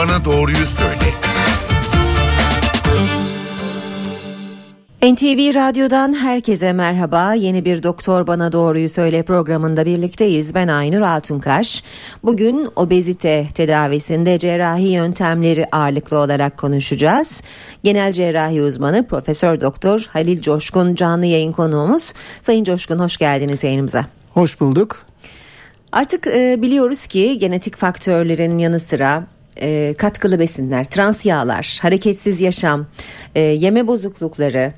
bana doğruyu söyle. NTV Radyo'dan herkese merhaba. Yeni bir Doktor Bana Doğruyu Söyle programında birlikteyiz. Ben Aynur Altunkaş. Bugün obezite tedavisinde cerrahi yöntemleri ağırlıklı olarak konuşacağız. Genel cerrahi uzmanı Profesör Doktor Halil Coşkun canlı yayın konuğumuz. Sayın Coşkun hoş geldiniz yayınımıza. Hoş bulduk. Artık e, biliyoruz ki genetik faktörlerin yanı sıra e, katkılı besinler, trans yağlar, hareketsiz yaşam, e, yeme bozuklukları,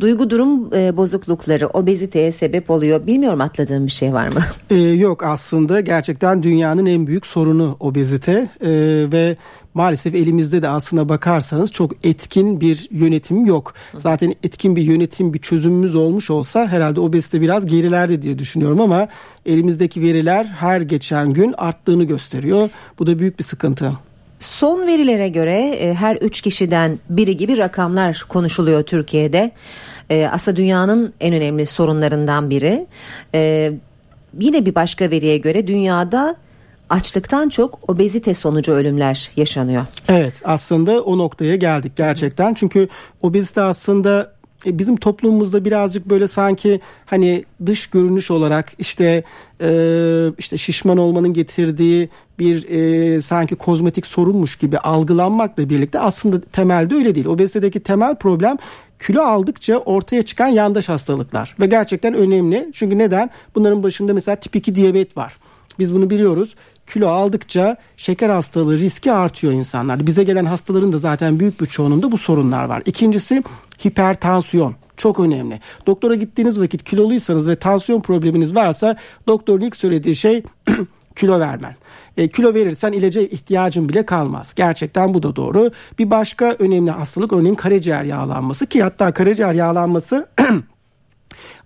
duygu durum e, bozuklukları obeziteye sebep oluyor. Bilmiyorum atladığım bir şey var mı? Ee, yok aslında gerçekten dünyanın en büyük sorunu obezite ee, ve maalesef elimizde de aslına bakarsanız çok etkin bir yönetim yok. Zaten etkin bir yönetim bir çözümümüz olmuş olsa herhalde obezite biraz gerilerde diye düşünüyorum ama elimizdeki veriler her geçen gün arttığını gösteriyor. Bu da büyük bir sıkıntı. Son verilere göre e, her üç kişiden biri gibi rakamlar konuşuluyor Türkiye'de. E, aslında dünyanın en önemli sorunlarından biri. E, yine bir başka veriye göre dünyada açlıktan çok obezite sonucu ölümler yaşanıyor. Evet aslında o noktaya geldik gerçekten. Çünkü obezite aslında e, bizim toplumumuzda birazcık böyle sanki hani dış görünüş olarak işte e, işte şişman olmanın getirdiği bir e, sanki kozmetik sorunmuş gibi algılanmakla birlikte aslında temelde öyle değil. Obezitedeki temel problem kilo aldıkça ortaya çıkan yandaş hastalıklar ve gerçekten önemli. Çünkü neden? Bunların başında mesela tip 2 diyabet var. Biz bunu biliyoruz. Kilo aldıkça şeker hastalığı riski artıyor insanlar. Bize gelen hastaların da zaten büyük bir çoğunluğunda bu sorunlar var. İkincisi hipertansiyon. Çok önemli. Doktora gittiğiniz vakit kiloluysanız ve tansiyon probleminiz varsa doktorun ilk söylediği şey kilo vermen. E, kilo verirsen ilaca ihtiyacın bile kalmaz. Gerçekten bu da doğru. Bir başka önemli hastalık örneğin karaciğer yağlanması ki hatta karaciğer yağlanması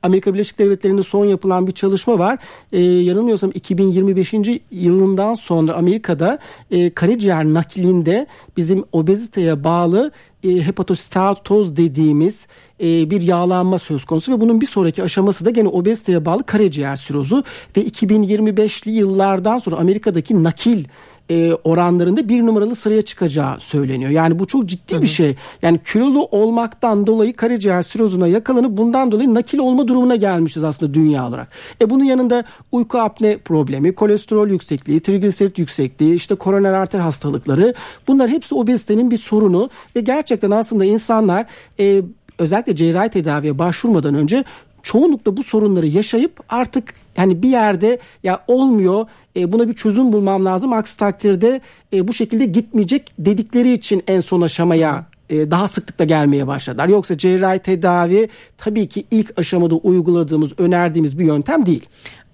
Amerika Birleşik Devletleri'nde son yapılan bir çalışma var. E, yanılmıyorsam 2025. yılından sonra Amerika'da e, karaciğer naklinde bizim obeziteye bağlı e, hepatostatoz dediğimiz e, bir yağlanma söz konusu ve bunun bir sonraki aşaması da gene obeziteye bağlı karaciğer sirozu ve 2025'li yıllardan sonra Amerika'daki nakil e, oranlarında bir numaralı sıraya çıkacağı söyleniyor. Yani bu çok ciddi Hı-hı. bir şey. Yani kilolu olmaktan dolayı karaciğer sirozuna yakalanıp bundan dolayı nakil olma durumuna gelmişiz aslında dünya olarak. E bunun yanında uyku apne problemi, kolesterol yüksekliği, trigliserit yüksekliği, işte koroner arter hastalıkları bunlar hepsi obezitenin bir sorunu ve gerçekten aslında insanlar e, özellikle cerrahi tedaviye başvurmadan önce çoğunlukla bu sorunları yaşayıp artık yani bir yerde ya olmuyor e, buna bir çözüm bulmam lazım aksi takdirde e, bu şekilde gitmeyecek dedikleri için en son aşamaya e, daha sıklıkla gelmeye başladılar. Yoksa cerrahi tedavi tabii ki ilk aşamada uyguladığımız, önerdiğimiz bir yöntem değil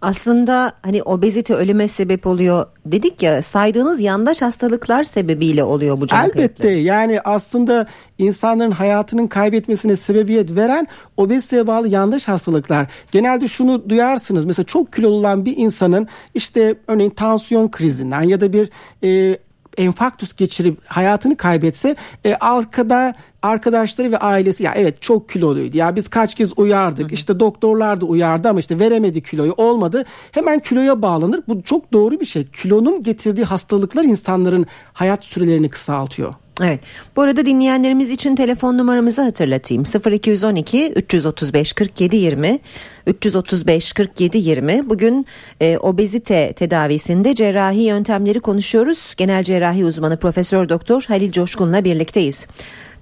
aslında hani obezite ölüme sebep oluyor dedik ya saydığınız yandaş hastalıklar sebebiyle oluyor bu can Elbette kayıpları. yani aslında insanların hayatının kaybetmesine sebebiyet veren obeziteye bağlı yandaş hastalıklar. Genelde şunu duyarsınız mesela çok kilolu olan bir insanın işte örneğin tansiyon krizinden ya da bir e, enfarktüs geçirip hayatını kaybetse e, arkada arkadaşları ve ailesi ya evet çok kiloluydu. Ya biz kaç kez uyardık. İşte doktorlar da uyardı ama işte veremedi kiloyu olmadı. Hemen kiloya bağlanır. Bu çok doğru bir şey. Kilonun getirdiği hastalıklar insanların hayat sürelerini kısaltıyor. Evet. Bu arada dinleyenlerimiz için telefon numaramızı hatırlatayım. 0212 335 47 20 335 47 20. Bugün e, obezite tedavisinde cerrahi yöntemleri konuşuyoruz. Genel cerrahi uzmanı Profesör Doktor Halil Coşkun'la birlikteyiz.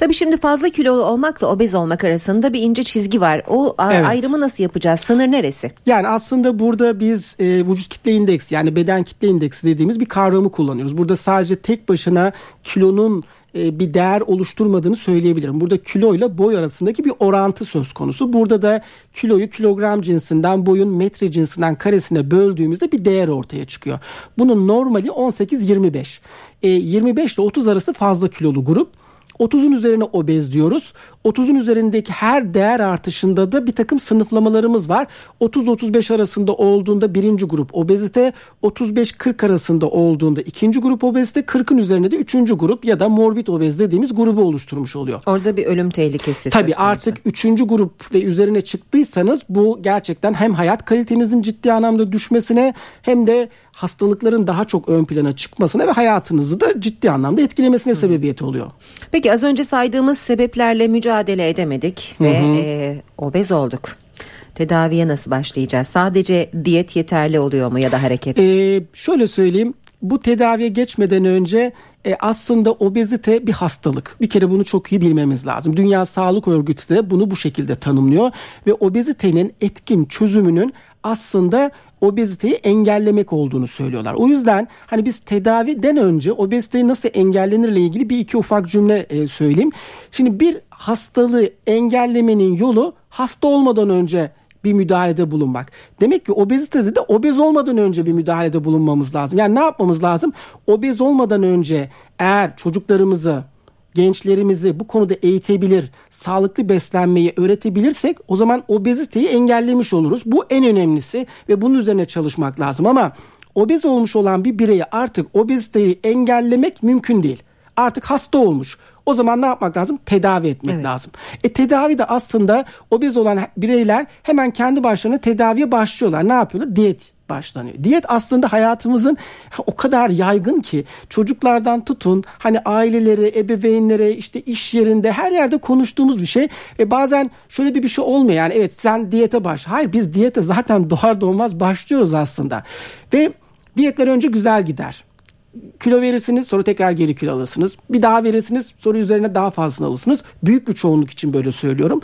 Tabii şimdi fazla kilolu olmakla obez olmak arasında bir ince çizgi var. O evet. ayrımı nasıl yapacağız? Sınır neresi? Yani aslında burada biz e, vücut kitle indeksi yani beden kitle indeksi dediğimiz bir kavramı kullanıyoruz. Burada sadece tek başına kilonun e, bir değer oluşturmadığını söyleyebilirim. Burada kilo ile boy arasındaki bir orantı söz konusu. Burada da kiloyu kilogram cinsinden boyun metre cinsinden karesine böldüğümüzde bir değer ortaya çıkıyor. Bunun normali 18-25. E, 25 ile 30 arası fazla kilolu grup. 30'un üzerine obez diyoruz. 30'un üzerindeki her değer artışında da bir takım sınıflamalarımız var. 30-35 arasında olduğunda birinci grup obezite, 35-40 arasında olduğunda ikinci grup obezite, 40'ın üzerinde de üçüncü grup ya da morbid obez dediğimiz grubu oluşturmuş oluyor. Orada bir ölüm tehlikesi Tabii artık üçüncü grup ve üzerine çıktıysanız bu gerçekten hem hayat kalitenizin ciddi anlamda düşmesine hem de hastalıkların daha çok ön plana çıkmasına ve hayatınızı da ciddi anlamda etkilemesine sebebiyet oluyor. Peki az önce saydığımız sebeplerle mücadele edemedik ve e, obez olduk. Tedaviye nasıl başlayacağız? Sadece diyet yeterli oluyor mu ya da hareket? Ee, şöyle söyleyeyim. Bu tedaviye geçmeden önce e, aslında obezite bir hastalık. Bir kere bunu çok iyi bilmemiz lazım. Dünya Sağlık Örgütü de bunu bu şekilde tanımlıyor ve obezitenin etkin çözümünün aslında obeziteyi engellemek olduğunu söylüyorlar. O yüzden hani biz tedaviden önce obeziteyi nasıl engellenirle ilgili bir iki ufak cümle e, söyleyeyim. Şimdi bir hastalığı engellemenin yolu hasta olmadan önce bir müdahalede bulunmak. Demek ki obezitede de obez olmadan önce bir müdahalede bulunmamız lazım. Yani ne yapmamız lazım? Obez olmadan önce eğer çocuklarımızı gençlerimizi bu konuda eğitebilir, sağlıklı beslenmeyi öğretebilirsek o zaman obeziteyi engellemiş oluruz. Bu en önemlisi ve bunun üzerine çalışmak lazım ama obez olmuş olan bir bireyi artık obeziteyi engellemek mümkün değil. Artık hasta olmuş. O zaman ne yapmak lazım? Tedavi etmek evet. lazım. E tedavi de aslında obez olan bireyler hemen kendi başlarına tedaviye başlıyorlar. Ne yapıyorlar? Diyet başlanıyor. Diyet aslında hayatımızın o kadar yaygın ki çocuklardan tutun hani ailelere, ebeveynlere, işte iş yerinde her yerde konuştuğumuz bir şey. E bazen şöyle de bir şey olmuyor yani evet sen diyete baş. Hayır biz diyete zaten doğar doğmaz başlıyoruz aslında. Ve diyetler önce güzel gider kilo verirsiniz sonra tekrar geri kilo alırsınız. Bir daha verirsiniz sonra üzerine daha fazla alırsınız. Büyük bir çoğunluk için böyle söylüyorum.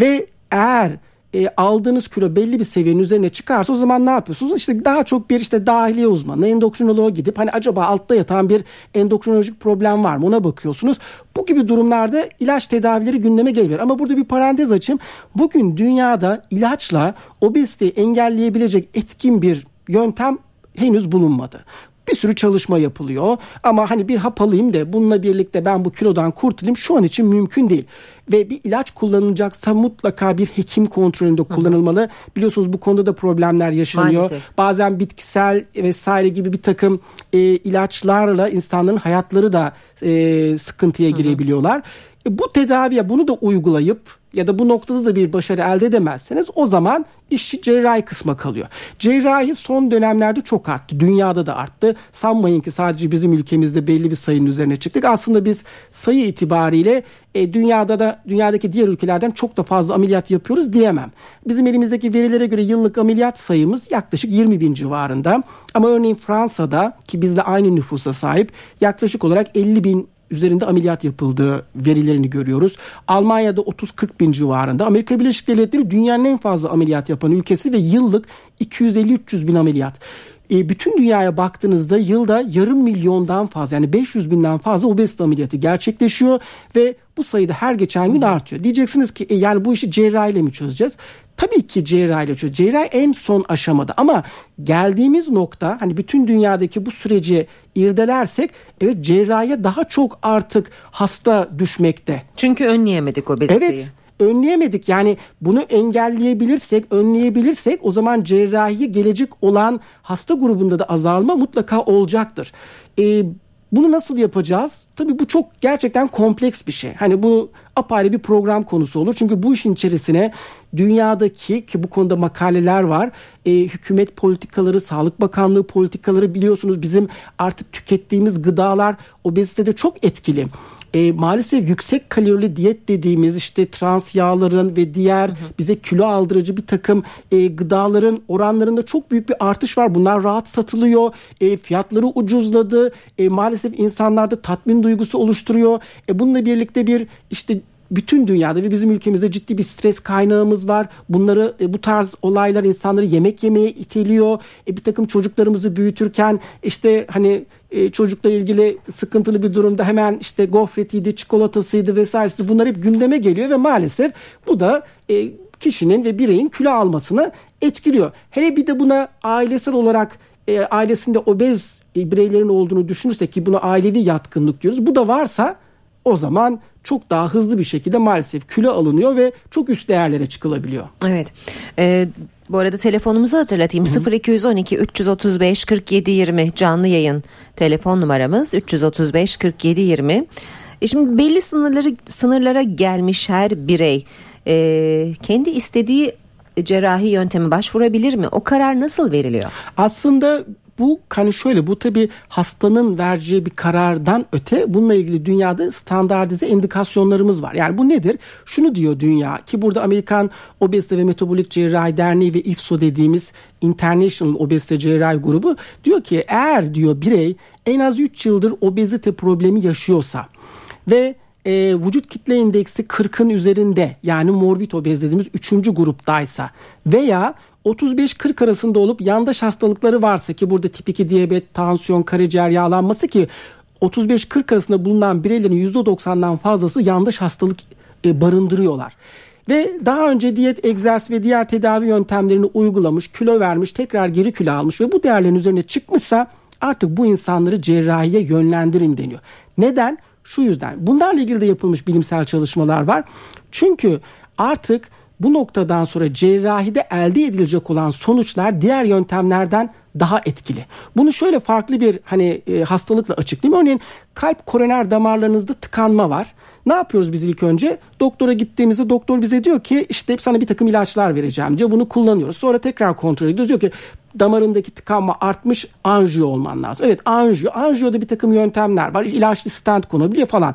Ve eğer e, aldığınız kilo belli bir seviyenin üzerine çıkarsa o zaman ne yapıyorsunuz? İşte daha çok bir işte dahiliye uzmanı, endokrinoloğa gidip hani acaba altta yatan bir endokrinolojik problem var mı ona bakıyorsunuz. Bu gibi durumlarda ilaç tedavileri gündeme gelebilir. Ama burada bir parantez açayım. Bugün dünyada ilaçla obeziteyi engelleyebilecek etkin bir yöntem henüz bulunmadı bir sürü çalışma yapılıyor. Ama hani bir hap alayım da bununla birlikte ben bu kilodan kurtulayım şu an için mümkün değil. Ve bir ilaç kullanılacaksa mutlaka bir hekim kontrolünde kullanılmalı. Hı hı. Biliyorsunuz bu konuda da problemler yaşanıyor. Maalesef. Bazen bitkisel vesaire gibi bir takım e, ilaçlarla insanların hayatları da e, sıkıntıya girebiliyorlar. Hı hı. E, bu tedaviye bunu da uygulayıp ya da bu noktada da bir başarı elde edemezseniz o zaman işi cerrahi kısma kalıyor. Cerrahi son dönemlerde çok arttı. Dünyada da arttı. Sanmayın ki sadece bizim ülkemizde belli bir sayının üzerine çıktık. Aslında biz sayı itibariyle e, dünyada da dünyadaki diğer ülkelerden çok da fazla ameliyat yapıyoruz diyemem. Bizim elimizdeki verilere göre yıllık ameliyat sayımız yaklaşık 20 bin civarında. Ama örneğin Fransa'da ki bizle aynı nüfusa sahip yaklaşık olarak 50 bin üzerinde ameliyat yapıldığı verilerini görüyoruz. Almanya'da 30-40 bin civarında. Amerika Birleşik Devletleri dünyanın en fazla ameliyat yapan ülkesi ve yıllık 250-300 bin ameliyat. E, bütün dünyaya baktığınızda yılda yarım milyondan fazla yani 500 binden fazla obezite ameliyatı gerçekleşiyor ve bu sayıda her geçen gün artıyor. Diyeceksiniz ki e, yani bu işi cerrahiyle mi çözeceğiz? Tabii ki cerrahiyle çözeceğiz. Cerrahi en son aşamada ama geldiğimiz nokta hani bütün dünyadaki bu süreci irdelersek evet cerrahiye daha çok artık hasta düşmekte. Çünkü önleyemedik obeziteyi. Evet önleyemedik. Yani bunu engelleyebilirsek, önleyebilirsek o zaman cerrahiye gelecek olan hasta grubunda da azalma mutlaka olacaktır. Ee, bunu nasıl yapacağız? Tabii bu çok gerçekten kompleks bir şey. Hani bu apayrı bir program konusu olur. Çünkü bu işin içerisine dünyadaki ki bu konuda makaleler var. E, hükümet politikaları, Sağlık Bakanlığı politikaları biliyorsunuz bizim artık tükettiğimiz gıdalar obezitede çok etkili e, maalesef yüksek kalorili diyet dediğimiz işte trans yağların ve diğer hı hı. bize kilo aldırıcı bir takım e, gıdaların oranlarında çok büyük bir artış var. Bunlar rahat satılıyor. E, fiyatları ucuzladı. E, maalesef insanlarda tatmin duygusu oluşturuyor. E, bununla birlikte bir işte bütün dünyada ve bizim ülkemizde ciddi bir stres kaynağımız var. Bunları e, bu tarz olaylar insanları yemek yemeye iteliyor. E, bir takım çocuklarımızı büyütürken işte hani e, çocukla ilgili sıkıntılı bir durumda hemen işte gofretiydi, çikolatasıydı vesairesi bunlar hep gündeme geliyor ve maalesef bu da e, kişinin ve bireyin kilo almasını etkiliyor. Hele bir de buna ailesel olarak e, ailesinde obez e, bireylerin olduğunu düşünürsek ki buna ailevi yatkınlık diyoruz. Bu da varsa o zaman çok daha hızlı bir şekilde maalesef kilo alınıyor ve çok üst değerlere çıkılabiliyor. Evet. Ee, bu arada telefonumuzu hatırlatayım. Hı hı. 0212 335 47 20 canlı yayın telefon numaramız 335 47 20. E şimdi belli sınırları sınırlara gelmiş her birey e, kendi istediği cerrahi yöntemi başvurabilir mi? O karar nasıl veriliyor? Aslında bu hani şöyle bu tabi hastanın vereceği bir karardan öte bununla ilgili dünyada standartize indikasyonlarımız var. Yani bu nedir? Şunu diyor dünya ki burada Amerikan Obezite ve Metabolik Cerrahi Derneği ve IFSO dediğimiz International Obezite Cerrahi grubu diyor ki eğer diyor birey en az 3 yıldır obezite problemi yaşıyorsa ve e, vücut kitle indeksi 40'ın üzerinde yani morbid obez dediğimiz 3. gruptaysa veya 35-40 arasında olup yandaş hastalıkları varsa ki burada tip 2 diyabet, tansiyon, karaciğer yağlanması ki 35-40 arasında bulunan bireylerin %90'dan fazlası yandaş hastalık e, barındırıyorlar. Ve daha önce diyet, egzersiz ve diğer tedavi yöntemlerini uygulamış, kilo vermiş, tekrar geri kilo almış ve bu değerlerin üzerine çıkmışsa artık bu insanları cerrahiye yönlendirin deniyor. Neden? Şu yüzden. Bunlarla ilgili de yapılmış bilimsel çalışmalar var. Çünkü artık bu noktadan sonra cerrahide elde edilecek olan sonuçlar diğer yöntemlerden daha etkili. Bunu şöyle farklı bir hani e, hastalıkla açıklayayım. Örneğin kalp koroner damarlarınızda tıkanma var. Ne yapıyoruz biz ilk önce? Doktora gittiğimizde doktor bize diyor ki işte sana bir takım ilaçlar vereceğim diyor. Bunu kullanıyoruz. Sonra tekrar kontrol ediyoruz. Diyor ki damarındaki tıkanma artmış anjiyo olman lazım. Evet anjiyo. Anjiyoda bir takım yöntemler var. İlaçlı stent konabiliyor falan.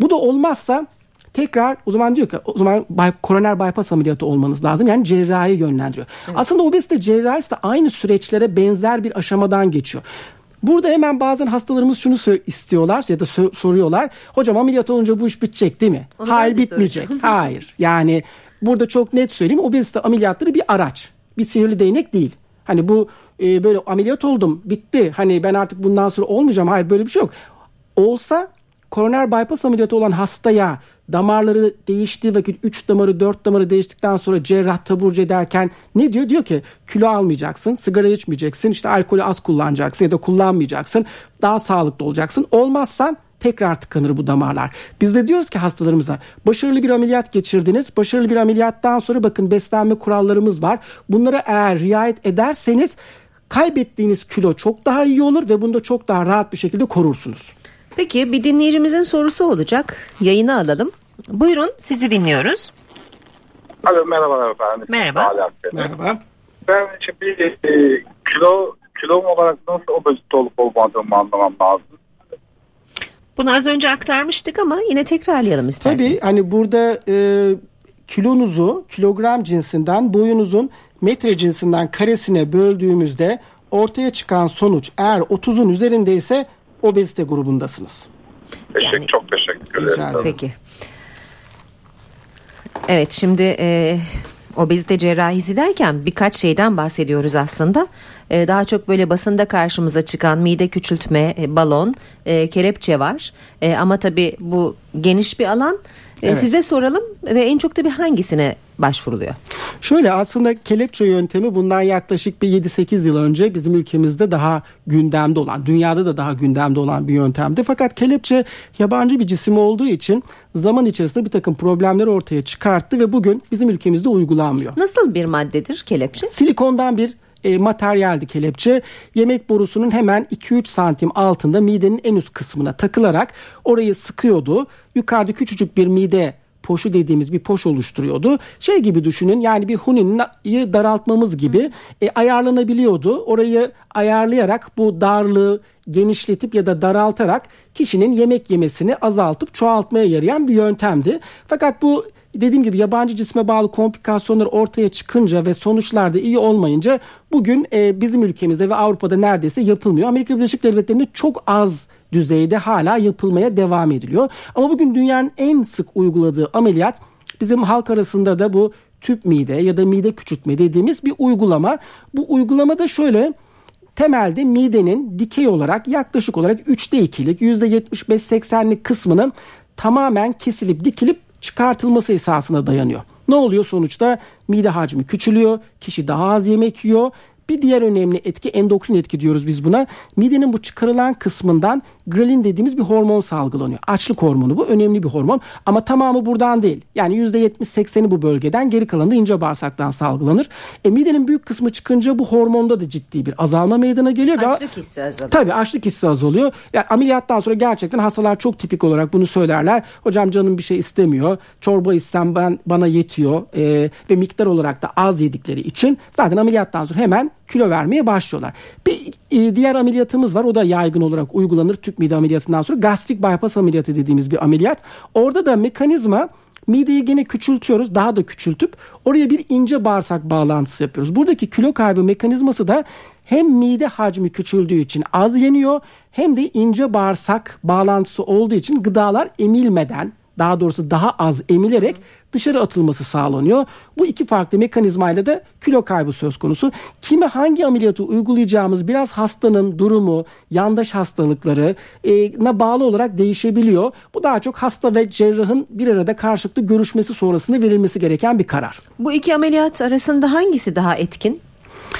Bu da olmazsa tekrar o zaman diyor ki o zaman bay, koroner bypass ameliyatı olmanız lazım. Yani cerrahi yönlendiriyor. Evet. Aslında obezite cerrahisi de aynı süreçlere benzer bir aşamadan geçiyor. Burada hemen bazen hastalarımız şunu istiyorlar ya da soruyorlar. Hocam ameliyat olunca bu iş bitecek değil mi? Onu Hayır bitmeyecek. Hayır. Yani burada çok net söyleyeyim obezite ameliyatları bir araç. Bir sihirli değnek değil. Hani bu e, böyle ameliyat oldum bitti. Hani ben artık bundan sonra olmayacağım. Hayır böyle bir şey yok. Olsa koroner bypass ameliyatı olan hastaya damarları değiştiği vakit 3 damarı 4 damarı değiştikten sonra cerrah taburcu ederken ne diyor? Diyor ki kilo almayacaksın, sigara içmeyeceksin, işte alkolü az kullanacaksın ya da kullanmayacaksın. Daha sağlıklı olacaksın. Olmazsan tekrar tıkanır bu damarlar. Biz de diyoruz ki hastalarımıza başarılı bir ameliyat geçirdiniz. Başarılı bir ameliyattan sonra bakın beslenme kurallarımız var. Bunlara eğer riayet ederseniz kaybettiğiniz kilo çok daha iyi olur ve bunu da çok daha rahat bir şekilde korursunuz. Peki bir dinleyicimizin sorusu olacak. Yayını alalım. Buyurun sizi dinliyoruz. Alo merhabalar efendim. Merhaba. Merhaba. Ben bir e, kilo kilom olarak nasıl obezite olup olmadığımı anlamam lazım. Bunu az önce aktarmıştık ama yine tekrarlayalım isterseniz. Tabii hani burada e, kilonuzu kilogram cinsinden boyunuzun metre cinsinden karesine böldüğümüzde ortaya çıkan sonuç eğer 30'un üzerindeyse obezite grubundasınız. Teşekkür, yani, çok teşekkür ederim. Peki. Evet şimdi e, obezite cerrahisi derken birkaç şeyden bahsediyoruz aslında. E, daha çok böyle basında karşımıza çıkan mide küçültme, e, balon, e, kelepçe var. E, ama tabii bu geniş bir alan. E, evet. Size soralım ve en çok tabii hangisine başvuruluyor? Şöyle aslında kelepçe yöntemi bundan yaklaşık bir 7-8 yıl önce bizim ülkemizde daha gündemde olan, dünyada da daha gündemde olan bir yöntemdi. Fakat kelepçe yabancı bir cisim olduğu için zaman içerisinde bir takım problemler ortaya çıkarttı ve bugün bizim ülkemizde uygulanmıyor. Nasıl bir maddedir kelepçe? Silikondan bir e, materyaldi kelepçe. Yemek borusunun hemen 2-3 santim altında midenin en üst kısmına takılarak orayı sıkıyordu. Yukarıda küçücük bir mide poşu dediğimiz bir poş oluşturuyordu. Şey gibi düşünün yani bir hunini daraltmamız gibi e, ayarlanabiliyordu. Orayı ayarlayarak bu darlığı genişletip ya da daraltarak kişinin yemek yemesini azaltıp çoğaltmaya yarayan bir yöntemdi. Fakat bu dediğim gibi yabancı cisme bağlı komplikasyonlar ortaya çıkınca ve sonuçlarda iyi olmayınca bugün e, bizim ülkemizde ve Avrupa'da neredeyse yapılmıyor. Amerika Birleşik Devletleri'nde çok az düzeyde hala yapılmaya devam ediliyor. Ama bugün dünyanın en sık uyguladığı ameliyat bizim halk arasında da bu tüp mide ya da mide küçültme dediğimiz bir uygulama. Bu uygulama da şöyle temelde midenin dikey olarak yaklaşık olarak 3'te 2'lik %75-80'lik kısmının tamamen kesilip dikilip çıkartılması esasına dayanıyor. Ne oluyor sonuçta? Mide hacmi küçülüyor, kişi daha az yemek yiyor bir diğer önemli etki endokrin etki diyoruz biz buna. Midenin bu çıkarılan kısmından grelin dediğimiz bir hormon salgılanıyor. Açlık hormonu bu önemli bir hormon ama tamamı buradan değil. Yani %70-80'i bu bölgeden geri kalanı da ince bağırsaktan salgılanır. E, midenin büyük kısmı çıkınca bu hormonda da ciddi bir azalma meydana geliyor. Açlık hissi azalıyor. Tabii açlık hissi azalıyor. Yani ameliyattan sonra gerçekten hastalar çok tipik olarak bunu söylerler. Hocam canım bir şey istemiyor. Çorba içsem ben, bana yetiyor. E, ve miktar olarak da az yedikleri için zaten ameliyattan sonra hemen kilo vermeye başlıyorlar. Bir e, diğer ameliyatımız var. O da yaygın olarak uygulanır tüp mide ameliyatından sonra. Gastrik bypass ameliyatı dediğimiz bir ameliyat. Orada da mekanizma Mideyi gene küçültüyoruz. Daha da küçültüp oraya bir ince bağırsak bağlantısı yapıyoruz. Buradaki kilo kaybı mekanizması da hem mide hacmi küçüldüğü için az yeniyor hem de ince bağırsak bağlantısı olduğu için gıdalar emilmeden daha doğrusu daha az emilerek dışarı atılması sağlanıyor. Bu iki farklı mekanizmayla da kilo kaybı söz konusu. Kime hangi ameliyatı uygulayacağımız biraz hastanın durumu, yandaş hastalıkları na bağlı olarak değişebiliyor. Bu daha çok hasta ve cerrahın bir arada karşılıklı görüşmesi sonrasında verilmesi gereken bir karar. Bu iki ameliyat arasında hangisi daha etkin?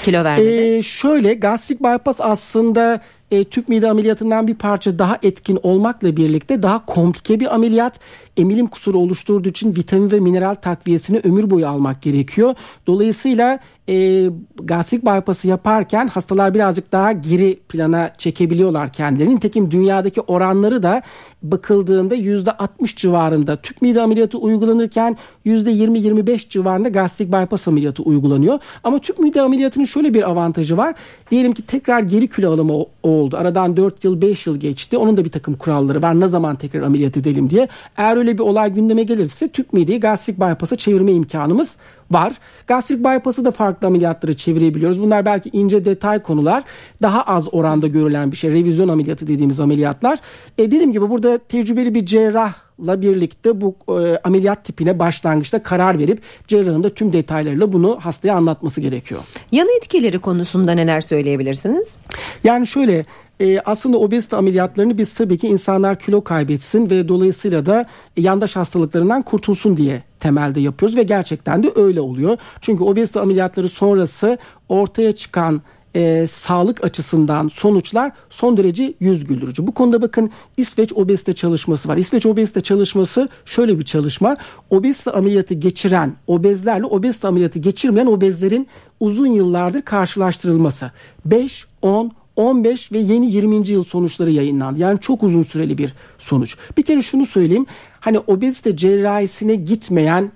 Kilo vermede. Ee, şöyle gastrik bypass aslında e, tüp mide ameliyatından bir parça daha etkin olmakla birlikte daha komplike bir ameliyat. Emilim kusuru oluşturduğu için vitamin ve mineral takviyesini ömür boyu almak gerekiyor. Dolayısıyla e, gastrik bypass'ı yaparken hastalar birazcık daha geri plana çekebiliyorlar kendilerini. Nitekim dünyadaki oranları da bakıldığında %60 civarında tüp mide ameliyatı uygulanırken %20-25 civarında gastrik bypass ameliyatı uygulanıyor. Ama tüp mide ameliyatının şöyle bir avantajı var. Diyelim ki tekrar geri kilo alımı oldu. Aradan 4 yıl 5 yıl geçti. Onun da bir takım kuralları var. Ne zaman tekrar ameliyat edelim diye. Eğer öyle bir olay gündeme gelirse tüp mideyi gastrik bypass'a çevirme imkanımız var. Gastrik bypass'ı da farklı ameliyatlara çevirebiliyoruz. Bunlar belki ince detay konular. Daha az oranda görülen bir şey. Revizyon ameliyatı dediğimiz ameliyatlar. E, dediğim gibi burada tecrübeli bir cerrah la birlikte bu e, ameliyat tipine başlangıçta karar verip cerrahın da tüm detaylarıyla bunu hastaya anlatması gerekiyor. Yan etkileri konusunda neler söyleyebilirsiniz? Yani şöyle e, aslında obezite ameliyatlarını biz tabii ki insanlar kilo kaybetsin ve dolayısıyla da yandaş hastalıklarından kurtulsun diye temelde yapıyoruz ve gerçekten de öyle oluyor. Çünkü obezite ameliyatları sonrası ortaya çıkan e, sağlık açısından sonuçlar son derece yüz güldürücü. Bu konuda bakın İsveç obezite çalışması var. İsveç obezite çalışması şöyle bir çalışma. Obezite ameliyatı geçiren obezlerle obezite ameliyatı geçirmeyen obezlerin uzun yıllardır karşılaştırılması. 5, 10, 15 ve yeni 20. yıl sonuçları yayınlandı. Yani çok uzun süreli bir sonuç. Bir kere şunu söyleyeyim. Hani obezite cerrahisine gitmeyen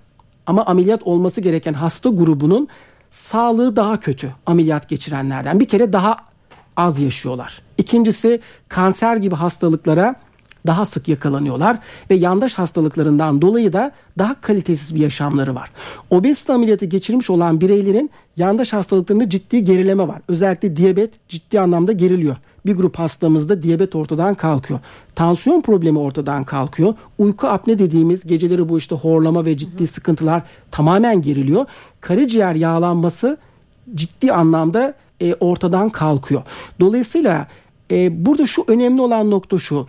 ama ameliyat olması gereken hasta grubunun sağlığı daha kötü ameliyat geçirenlerden. Bir kere daha az yaşıyorlar. İkincisi kanser gibi hastalıklara daha sık yakalanıyorlar ve yandaş hastalıklarından dolayı da daha kalitesiz bir yaşamları var. Obezite ameliyatı geçirmiş olan bireylerin yandaş hastalıklarında ciddi gerileme var. Özellikle diyabet ciddi anlamda geriliyor. Bir grup hastamızda diyabet ortadan kalkıyor. Tansiyon problemi ortadan kalkıyor. Uyku apne dediğimiz geceleri bu işte horlama ve ciddi sıkıntılar tamamen geriliyor. Karaciğer yağlanması ciddi anlamda e, ortadan kalkıyor. Dolayısıyla e, burada şu önemli olan nokta şu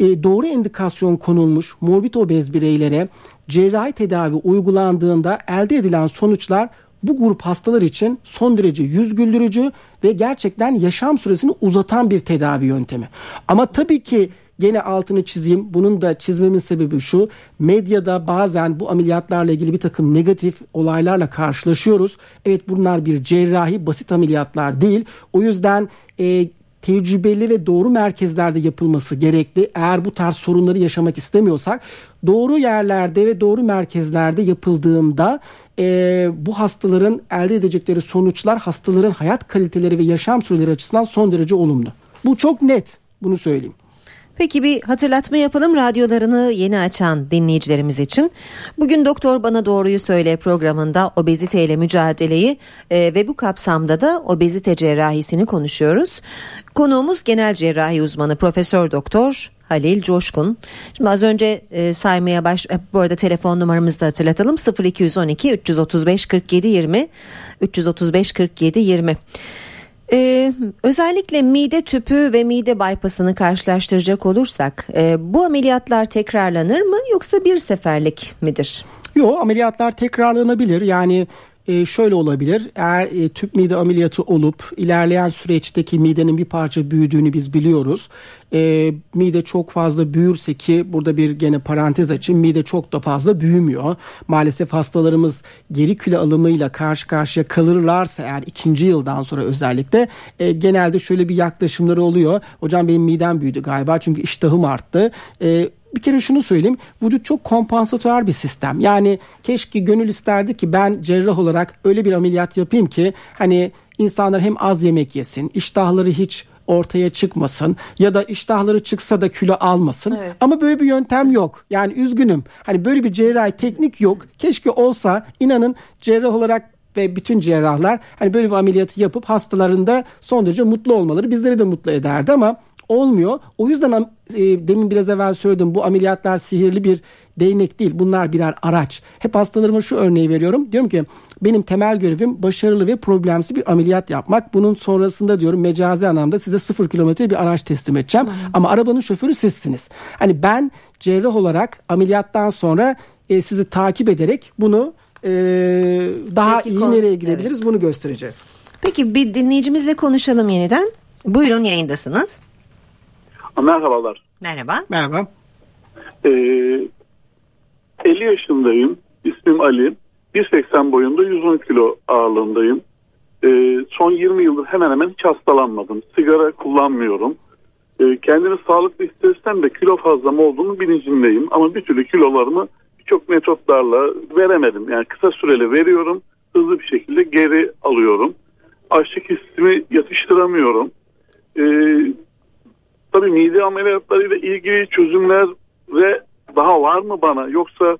e, doğru indikasyon konulmuş morbid obez bireylere cerrahi tedavi uygulandığında elde edilen sonuçlar bu grup hastalar için son derece yüz güldürücü ve gerçekten yaşam süresini uzatan bir tedavi yöntemi. Ama tabii ki gene altını çizeyim. Bunun da çizmemin sebebi şu. Medyada bazen bu ameliyatlarla ilgili bir takım negatif olaylarla karşılaşıyoruz. Evet bunlar bir cerrahi basit ameliyatlar değil. O yüzden e, tecrübeli ve doğru merkezlerde yapılması gerekli. Eğer bu tarz sorunları yaşamak istemiyorsak doğru yerlerde ve doğru merkezlerde yapıldığında e, bu hastaların elde edecekleri sonuçlar hastaların hayat kaliteleri ve yaşam süreleri açısından son derece olumlu. Bu çok net bunu söyleyeyim. Peki bir hatırlatma yapalım radyolarını yeni açan dinleyicilerimiz için. Bugün Doktor Bana Doğruyu Söyle programında obeziteyle mücadeleyi e, ve bu kapsamda da obezite cerrahisini konuşuyoruz. Konuğumuz genel cerrahi uzmanı Profesör Doktor Halil Coşkun. Şimdi az önce e, saymaya baş e, bu arada telefon numaramızı da hatırlatalım 0212 335 47 20 335 47 20. Ee, özellikle mide tüpü ve mide bypassını karşılaştıracak olursak e, bu ameliyatlar tekrarlanır mı yoksa bir seferlik midir? Yok ameliyatlar tekrarlanabilir. Yani e, şöyle olabilir. Eğer e, tüp mide ameliyatı olup ilerleyen süreçteki midenin bir parça büyüdüğünü biz biliyoruz. E, mide çok fazla büyürse ki burada bir gene parantez açın mide çok da fazla büyümüyor. Maalesef hastalarımız geri kilo alımıyla karşı karşıya kalırlarsa eğer ikinci yıldan sonra özellikle e, genelde şöyle bir yaklaşımları oluyor. Hocam benim midem büyüdü galiba çünkü iştahım arttı. E, bir kere şunu söyleyeyim. Vücut çok kompansatör bir sistem. Yani keşke gönül isterdi ki ben cerrah olarak öyle bir ameliyat yapayım ki hani insanlar hem az yemek yesin, iştahları hiç ortaya çıkmasın ya da iştahları çıksa da kilo almasın. Evet. Ama böyle bir yöntem yok. Yani üzgünüm. Hani böyle bir cerrahi teknik yok. Keşke olsa inanın cerrah olarak ve bütün cerrahlar hani böyle bir ameliyatı yapıp hastalarında son derece mutlu olmaları bizleri de mutlu ederdi ama olmuyor. O yüzden e, demin biraz evvel söyledim bu ameliyatlar sihirli bir değnek değil. Bunlar birer araç. Hep hastalarıma şu örneği veriyorum. Diyorum ki benim temel görevim başarılı ve problemsiz bir ameliyat yapmak. Bunun sonrasında diyorum mecazi anlamda size sıfır kilometre bir araç teslim edeceğim. Hı. Ama arabanın şoförü sizsiniz. Hani ben cerrah olarak ameliyattan sonra e, sizi takip ederek bunu e, daha Peki, iyi nereye gidebiliriz evet. bunu göstereceğiz. Peki bir dinleyicimizle konuşalım yeniden. Buyurun yayındasınız. Merhabalar. Merhaba. Merhaba. Ee, 50 yaşındayım. İsmim Ali. 1.80 boyunda 110 kilo ağırlığındayım. Ee, son 20 yıldır hemen hemen hiç hastalanmadım. Sigara kullanmıyorum. Ee, kendimi sağlıklı hissetsem de kilo fazlam olduğunu bilincindeyim. Ama bir türlü kilolarımı birçok metotlarla veremedim. Yani kısa süreli veriyorum. Hızlı bir şekilde geri alıyorum. Açlık hissimi yatıştıramıyorum. Ee, tabii mide ameliyatlarıyla ilgili çözümler ve daha var mı bana yoksa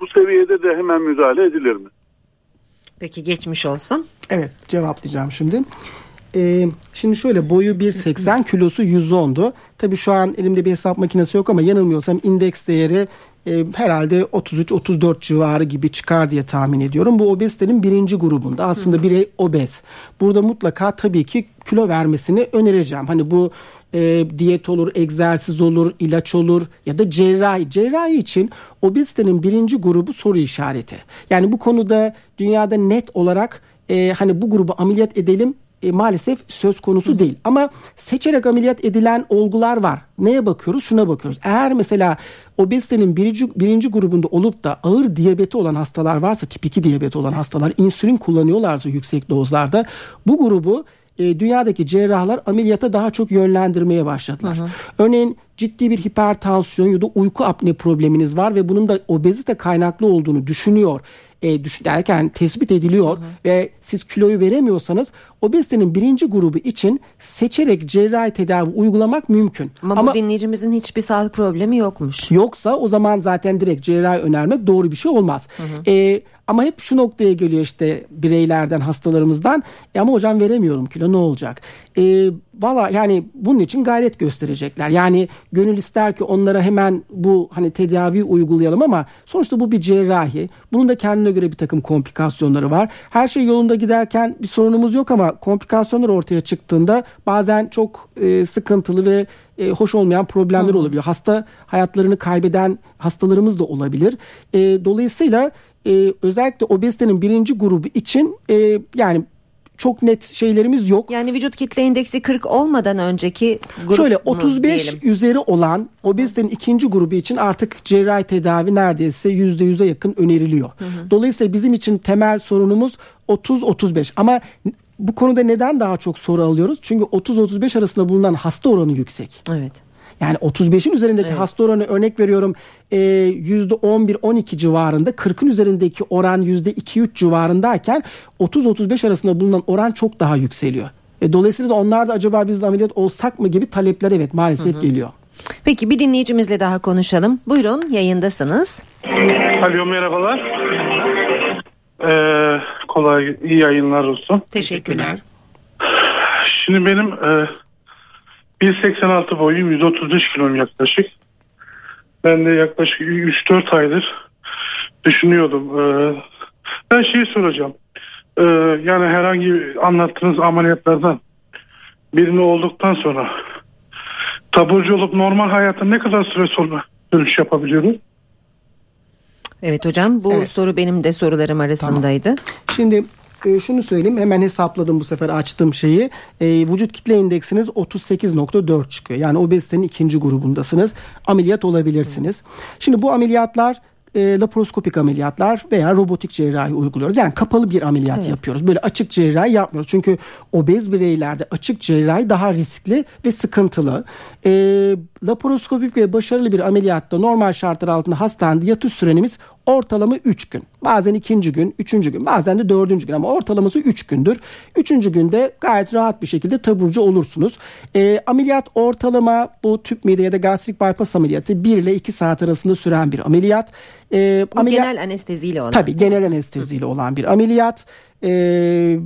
bu seviyede de hemen müdahale edilir mi? Peki geçmiş olsun. Evet cevaplayacağım şimdi. Ee, şimdi şöyle boyu 1.80 kilosu 110'du. Tabii şu an elimde bir hesap makinesi yok ama yanılmıyorsam indeks değeri e, herhalde 33-34 civarı gibi çıkar diye tahmin ediyorum. Bu obezitenin birinci grubunda aslında birey obez. Burada mutlaka tabii ki kilo vermesini önereceğim. Hani bu e, diyet olur, egzersiz olur, ilaç olur ya da cerrahi. Cerrahi için obezitenin birinci grubu soru işareti. Yani bu konuda dünyada net olarak e, hani bu grubu ameliyat edelim e, maalesef söz konusu değil. Ama seçerek ameliyat edilen olgular var. Neye bakıyoruz? Şuna bakıyoruz. Eğer mesela obezitenin birinci, birinci grubunda olup da ağır diyabeti olan hastalar varsa, tip 2 diyabeti olan hastalar insülin kullanıyorlarsa yüksek dozlarda bu grubu e, dünyadaki cerrahlar ameliyata daha çok yönlendirmeye başladılar. Hı hı. Örneğin ciddi bir hipertansiyon ya da uyku apne probleminiz var ve bunun da obezite kaynaklı olduğunu düşünüyor e, düş derken tespit ediliyor hı hı. ve siz kiloyu veremiyorsanız obezitenin birinci grubu için seçerek cerrahi tedavi uygulamak mümkün. Ama, Ama bu dinleyicimizin hiçbir sağlık problemi yokmuş. Yoksa o zaman zaten direkt cerrahi önermek doğru bir şey olmaz. Hı hı. E, ama hep şu noktaya geliyor işte bireylerden, hastalarımızdan. E ama hocam veremiyorum kilo ne olacak? E, Valla yani bunun için gayret gösterecekler. Yani gönül ister ki onlara hemen bu hani tedavi uygulayalım ama sonuçta bu bir cerrahi. Bunun da kendine göre bir takım komplikasyonları var. Her şey yolunda giderken bir sorunumuz yok ama komplikasyonlar ortaya çıktığında bazen çok e, sıkıntılı ve e, hoş olmayan problemler Hı. olabiliyor. Hasta hayatlarını kaybeden hastalarımız da olabilir. E, dolayısıyla e, özellikle obezitenin birinci grubu için e, yani çok net şeylerimiz yok. Yani vücut kitle indeksi 40 olmadan önceki grup Şöyle 35 diyelim. üzeri olan obezitenin ikinci grubu için artık cerrahi tedavi neredeyse %100'e yakın öneriliyor. Hı hı. Dolayısıyla bizim için temel sorunumuz 30-35 ama bu konuda neden daha çok soru alıyoruz? Çünkü 30-35 arasında bulunan hasta oranı yüksek. Evet. Yani 35'in üzerindeki evet. hasta oranı örnek veriyorum %11-12 civarında 40'ın üzerindeki oran %2-3 civarındayken 30-35 arasında bulunan oran çok daha yükseliyor. E, dolayısıyla da onlar da acaba biz de ameliyat olsak mı gibi talepler evet maalesef hı hı. geliyor. Peki bir dinleyicimizle daha konuşalım. Buyurun yayındasınız. Alo merhabalar. Ee, kolay iyi yayınlar olsun. Teşekkürler. Şimdi benim e, 1.86 boyum 135 kilom yaklaşık. Ben de yaklaşık 3-4 aydır düşünüyordum. Ee, ben şeyi soracağım. Ee, yani herhangi anlattığınız ameliyatlardan birini olduktan sonra taburcu olup normal hayata ne kadar süre sonra dönüş yapabiliyoruz? Evet hocam bu evet. soru benim de sorularım arasındaydı. Tamam. Şimdi e, şunu söyleyeyim hemen hesapladım bu sefer açtım şeyi. E, vücut kitle indeksiniz 38.4 çıkıyor. Yani obezitenin ikinci grubundasınız. Ameliyat olabilirsiniz. Şimdi bu ameliyatlar e, laparoskopik ameliyatlar veya robotik cerrahi uyguluyoruz. Yani kapalı bir ameliyat evet. yapıyoruz. Böyle açık cerrahi yapmıyoruz. Çünkü obez bireylerde açık cerrahi daha riskli ve sıkıntılı. E, laparoskopik ve başarılı bir ameliyatta normal şartlar altında hastanede yatış sürenimiz ortalama 3 gün. Bazen ikinci gün, üçüncü gün, bazen de dördüncü gün ama ortalaması 3 gündür. Üçüncü günde gayet rahat bir şekilde taburcu olursunuz. E, ameliyat ortalama bu tüp mide ya da gastrik bypass ameliyatı 1 ile 2 saat arasında süren bir ameliyat. E, bu ameliyat, genel anesteziyle olan. Tabii genel anesteziyle olan bir ameliyat. E,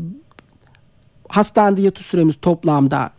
hastanede yatış süremiz toplamda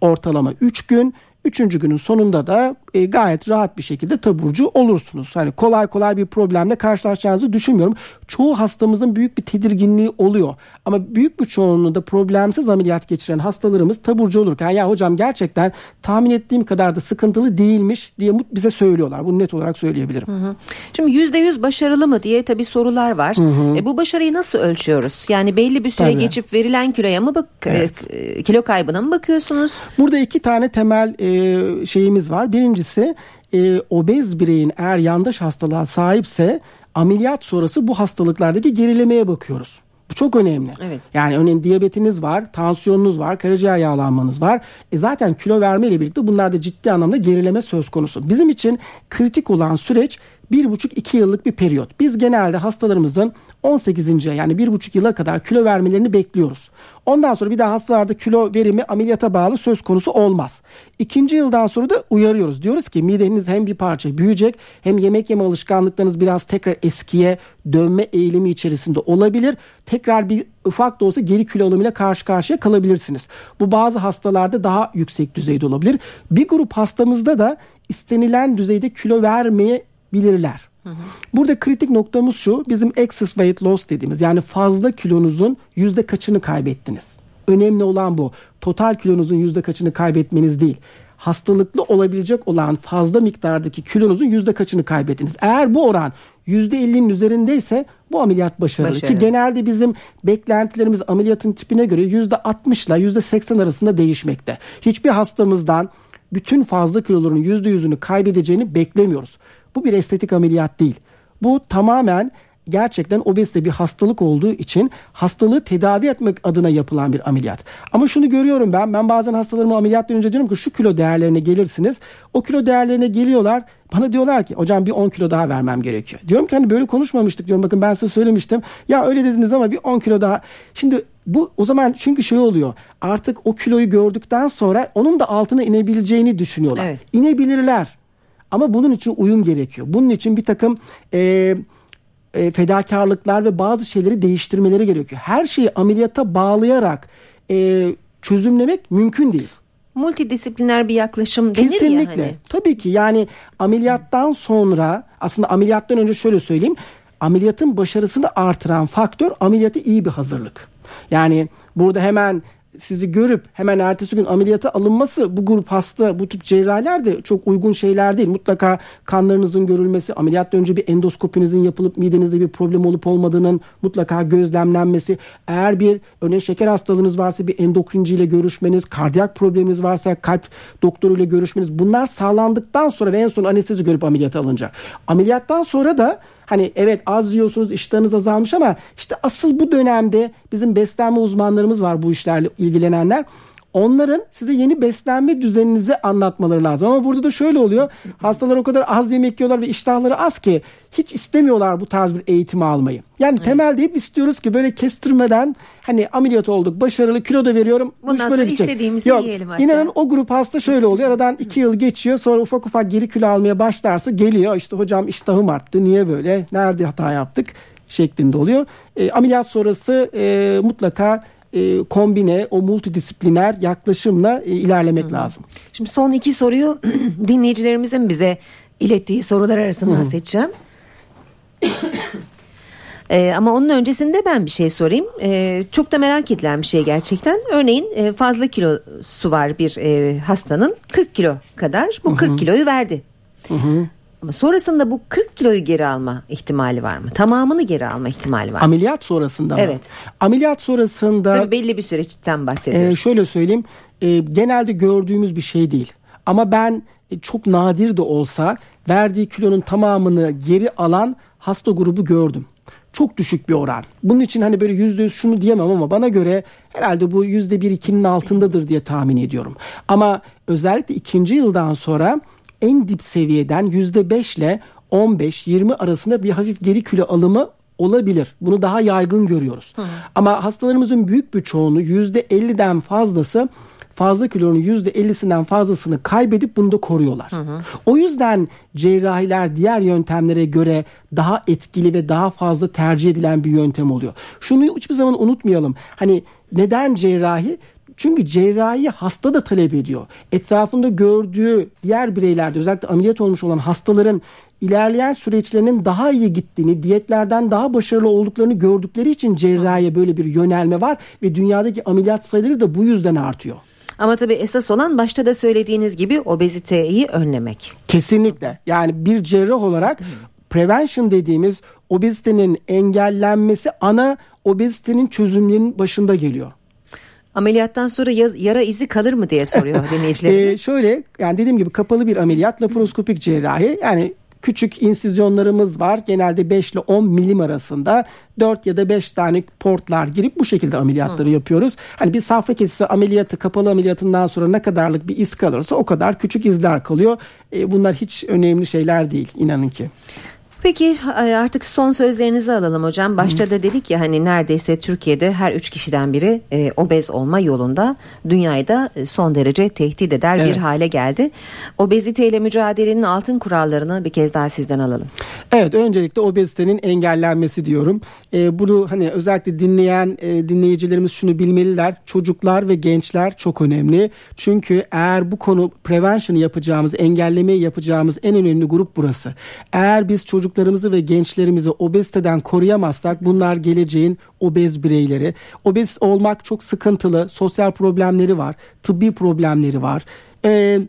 ortalama 3 gün. Üçüncü günün sonunda da e, gayet rahat bir şekilde taburcu olursunuz. Hani kolay kolay bir problemle karşılaşacağınızı düşünmüyorum. Çoğu hastamızın büyük bir tedirginliği oluyor. Ama büyük bir çoğunluğunda problemsiz ameliyat geçiren hastalarımız taburcu olurken ya hocam gerçekten tahmin ettiğim kadar da sıkıntılı değilmiş diye bize söylüyorlar. Bunu net olarak söyleyebilirim. Hı hı. Şimdi yüzde yüz başarılı mı diye tabii sorular var. Hı hı. E, bu başarıyı nasıl ölçüyoruz? Yani belli bir süre tabii. geçip verilen kiloya mı bak evet. e, kilo kaybına mı bakıyorsunuz? Burada iki tane temel e, şeyimiz var. Birincisi e, obez bireyin eğer yandaş hastalığa sahipse ameliyat sonrası bu hastalıklardaki gerilemeye bakıyoruz. Bu çok önemli. Evet. Yani örneğin diyabetiniz var, tansiyonunuz var, karaciğer yağlanmanız var. E zaten kilo verme ile birlikte bunlarda ciddi anlamda gerileme söz konusu. Bizim için kritik olan süreç bir buçuk iki yıllık bir periyot. Biz genelde hastalarımızın 18. yani bir buçuk yıla kadar kilo vermelerini bekliyoruz. Ondan sonra bir daha hastalarda kilo verimi ameliyata bağlı söz konusu olmaz. İkinci yıldan sonra da uyarıyoruz. Diyoruz ki mideniz hem bir parça büyüyecek hem yemek yeme alışkanlıklarınız biraz tekrar eskiye dönme eğilimi içerisinde olabilir. Tekrar bir ufak da olsa geri kilo alımıyla karşı karşıya kalabilirsiniz. Bu bazı hastalarda daha yüksek düzeyde olabilir. Bir grup hastamızda da istenilen düzeyde kilo Burada kritik noktamız şu bizim excess weight loss dediğimiz yani fazla kilonuzun yüzde kaçını kaybettiniz. Önemli olan bu. Total kilonuzun yüzde kaçını kaybetmeniz değil. Hastalıklı olabilecek olan fazla miktardaki kilonuzun yüzde kaçını kaybettiniz. Eğer bu oran yüzde 50'nin üzerindeyse bu ameliyat başarılı. başarılı. Ki genelde bizim beklentilerimiz ameliyatın tipine göre yüzde 60 ile yüzde 80 arasında değişmekte. Hiçbir hastamızdan bütün fazla kiloların yüzde yüzünü kaybedeceğini beklemiyoruz. Bu bir estetik ameliyat değil. Bu tamamen gerçekten obezite bir hastalık olduğu için hastalığı tedavi etmek adına yapılan bir ameliyat. Ama şunu görüyorum ben. Ben bazen hastalarıma ameliyattan önce diyorum ki şu kilo değerlerine gelirsiniz. O kilo değerlerine geliyorlar. Bana diyorlar ki hocam bir 10 kilo daha vermem gerekiyor. Diyorum ki hani böyle konuşmamıştık diyorum. Bakın ben size söylemiştim. Ya öyle dediniz ama bir 10 kilo daha. Şimdi bu o zaman çünkü şey oluyor. Artık o kiloyu gördükten sonra onun da altına inebileceğini düşünüyorlar. Evet. İnebilirler. Ama bunun için uyum gerekiyor. Bunun için bir takım e, e, fedakarlıklar ve bazı şeyleri değiştirmeleri gerekiyor. Her şeyi ameliyata bağlayarak e, çözümlemek mümkün değil. Multidisipliner bir yaklaşım denir Kesinlikle. ya hani. Tabii ki yani ameliyattan sonra aslında ameliyattan önce şöyle söyleyeyim. Ameliyatın başarısını artıran faktör ameliyatı iyi bir hazırlık. Yani burada hemen sizi görüp hemen ertesi gün ameliyata alınması bu grup hasta bu tip cerrahiler de çok uygun şeyler değil. Mutlaka kanlarınızın görülmesi, ameliyattan önce bir endoskopinizin yapılıp midenizde bir problem olup olmadığının mutlaka gözlemlenmesi. Eğer bir örneğin şeker hastalığınız varsa bir endokrinciyle görüşmeniz, kardiyak probleminiz varsa kalp doktoruyla görüşmeniz bunlar sağlandıktan sonra ve en son anestezi görüp ameliyata alınacak. Ameliyattan sonra da Hani evet az yiyorsunuz iştahınız azalmış ama işte asıl bu dönemde bizim beslenme uzmanlarımız var bu işlerle ilgilenenler. Onların size yeni beslenme düzeninizi anlatmaları lazım. Ama burada da şöyle oluyor. Hastalar o kadar az yemek yiyorlar ve iştahları az ki hiç istemiyorlar bu tarz bir eğitimi almayı. Yani evet. temelde hep istiyoruz ki böyle kestirmeden hani ameliyat olduk başarılı kilo da veriyorum. Bundan sonra gidecek. istediğimizi Yok, yiyelim hatta. İnanın o grup hasta şöyle oluyor. Aradan iki yıl geçiyor sonra ufak ufak geri kilo almaya başlarsa geliyor. işte hocam iştahım arttı niye böyle nerede hata yaptık şeklinde oluyor. E, ameliyat sonrası e, mutlaka e, kombine o multidisipliner yaklaşımla e, ilerlemek Hı. lazım. Şimdi son iki soruyu dinleyicilerimizin bize ilettiği sorular arasından Hı. seçeceğim. Ee, ama onun öncesinde ben bir şey sorayım. Ee, çok da merak edilen bir şey gerçekten. Örneğin e, fazla kilosu var bir e, hastanın 40 kilo kadar. Bu 40 Hı-hı. kiloyu verdi. Hı-hı. Ama sonrasında bu 40 kiloyu geri alma ihtimali var mı? Tamamını geri alma ihtimali var mı? Ameliyat sonrasında mı? Evet. Ameliyat sonrasında Tabii belli bir süreçten bahsediyoruz. e, şöyle söyleyeyim. e, genelde gördüğümüz bir şey değil. Ama ben e, çok nadir de olsa verdiği kilonun tamamını geri alan hasta grubu gördüm. Çok düşük bir oran. Bunun için hani böyle yüzde yüz şunu diyemem ama bana göre herhalde bu yüzde bir ikinin altındadır diye tahmin ediyorum. Ama özellikle ikinci yıldan sonra en dip seviyeden yüzde beş ile 15-20 arasında bir hafif geri kilo alımı olabilir. Bunu daha yaygın görüyoruz. Ama hastalarımızın büyük bir çoğunu %50'den fazlası fazla kilonun %50'sinden fazlasını kaybedip bunu da koruyorlar. O yüzden cerrahiler diğer yöntemlere göre daha etkili ve daha fazla tercih edilen bir yöntem oluyor. Şunu hiçbir zaman unutmayalım. Hani neden cerrahi? Çünkü cerrahi hasta da talep ediyor. Etrafında gördüğü diğer bireylerde özellikle ameliyat olmuş olan hastaların ilerleyen süreçlerinin daha iyi gittiğini, diyetlerden daha başarılı olduklarını gördükleri için cerrahiye böyle bir yönelme var ve dünyadaki ameliyat sayıları da bu yüzden artıyor. Ama tabii esas olan başta da söylediğiniz gibi obeziteyi önlemek. Kesinlikle. Yani bir cerrah olarak prevention dediğimiz obezitenin engellenmesi ana obezitenin çözümlerinin başında geliyor. Ameliyattan sonra yaz- yara izi kalır mı diye soruyor dinleyicilerimiz. Ee, şöyle yani dediğim gibi kapalı bir ameliyat laparoskopik cerrahi yani küçük insizyonlarımız var. Genelde 5 ile 10 milim arasında 4 ya da 5 tane portlar girip bu şekilde ameliyatları yapıyoruz. Hani bir safra kesisi ameliyatı kapalı ameliyatından sonra ne kadarlık bir iz kalırsa o kadar küçük izler kalıyor. Ee, bunlar hiç önemli şeyler değil inanın ki. Peki artık son sözlerinizi alalım hocam. Başta da dedik ya hani neredeyse Türkiye'de her üç kişiden biri e, obez olma yolunda dünyayı da e, son derece tehdit eder Evet. bir hale geldi. Obeziteyle mücadelenin altın kurallarını bir kez daha sizden alalım. Evet öncelikle obezitenin engellenmesi diyorum. Ee, bunu hani özellikle dinleyen e, dinleyicilerimiz şunu bilmeliler. Çocuklar ve gençler çok önemli. Çünkü eğer bu konu prevention yapacağımız, engellemeyi yapacağımız en önemli grup burası. Eğer biz çocuklarımızı ve gençlerimizi obeziteden koruyamazsak bunlar geleceğin obez bireyleri. Obez olmak çok sıkıntılı. Sosyal problemleri var. Tıbbi problemleri var. Ee,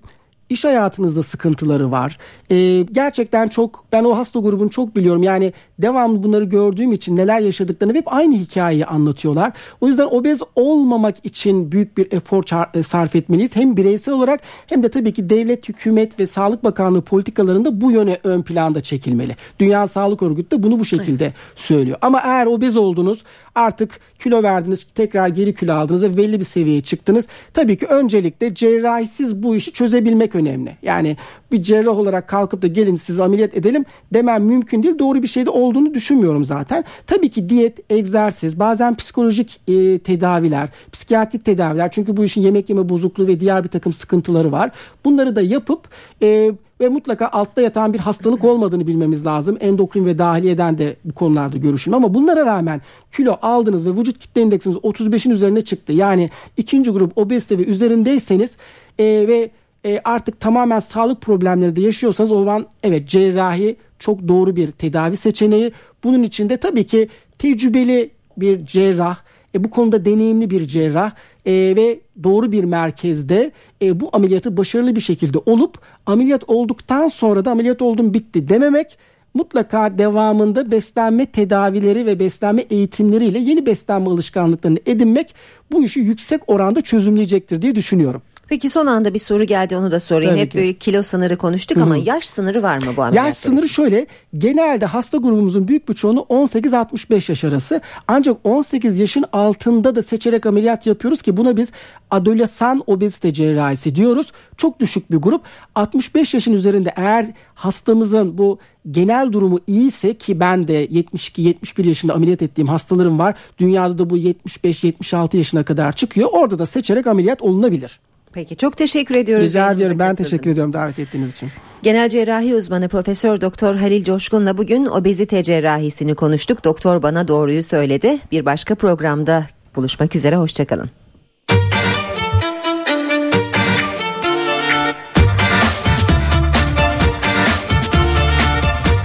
İş hayatınızda sıkıntıları var. Ee, gerçekten çok ben o hasta grubunu çok biliyorum. Yani devamlı bunları gördüğüm için neler yaşadıklarını hep aynı hikayeyi anlatıyorlar. O yüzden obez olmamak için büyük bir efor e, sarf etmeliyiz. Hem bireysel olarak hem de tabii ki devlet, hükümet ve Sağlık Bakanlığı politikalarında bu yöne ön planda çekilmeli. Dünya Sağlık Örgütü de bunu bu şekilde söylüyor. Ama eğer obez oldunuz artık kilo verdiniz tekrar geri kilo aldınız ve belli bir seviyeye çıktınız. Tabii ki öncelikle cerrahisiz bu işi çözebilmek önemli. Yani bir cerrah olarak kalkıp da gelin sizi ameliyat edelim demem mümkün değil. Doğru bir şey de olduğunu düşünmüyorum zaten. Tabii ki diyet, egzersiz, bazen psikolojik e, tedaviler, psikiyatrik tedaviler çünkü bu işin yemek yeme bozukluğu ve diğer bir takım sıkıntıları var. Bunları da yapıp e, ve mutlaka altta yatan bir hastalık olmadığını bilmemiz lazım. Endokrin ve dahiliyeden de bu konularda görüşün. Ama bunlara rağmen kilo aldınız ve vücut kitle indeksiniz 35'in üzerine çıktı. Yani ikinci grup obezite ve üzerindeyseniz e, ve e, artık tamamen sağlık problemleri de yaşıyorsanız o zaman evet cerrahi çok doğru bir tedavi seçeneği. Bunun için de tabii ki tecrübeli bir cerrah, e, bu konuda deneyimli bir cerrah e, ve doğru bir merkezde e, bu ameliyatı başarılı bir şekilde olup ameliyat olduktan sonra da ameliyat oldum bitti dememek mutlaka devamında beslenme tedavileri ve beslenme eğitimleriyle yeni beslenme alışkanlıklarını edinmek bu işi yüksek oranda çözümleyecektir diye düşünüyorum. Peki son anda bir soru geldi onu da sorayım. Tabii Hep ki. böyle kilo sınırı konuştuk ama yaş sınırı var mı bu ameliyatlar Yaş sınırı için? şöyle genelde hasta grubumuzun büyük bir çoğunu 18-65 yaş arası ancak 18 yaşın altında da seçerek ameliyat yapıyoruz ki buna biz adolesan obezite cerrahisi diyoruz. Çok düşük bir grup 65 yaşın üzerinde eğer hastamızın bu genel durumu iyiyse ki ben de 72-71 yaşında ameliyat ettiğim hastalarım var. Dünyada da bu 75-76 yaşına kadar çıkıyor. Orada da seçerek ameliyat olunabilir. Peki çok teşekkür ediyoruz. Rica ediyorum. Ben teşekkür ediyorum davet ettiğiniz için. Genel cerrahi uzmanı Profesör Doktor Halil Coşkun'la bugün obezite cerrahisini konuştuk. Doktor bana doğruyu söyledi. Bir başka programda buluşmak üzere hoşçakalın.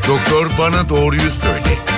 Doktor bana doğruyu söyle.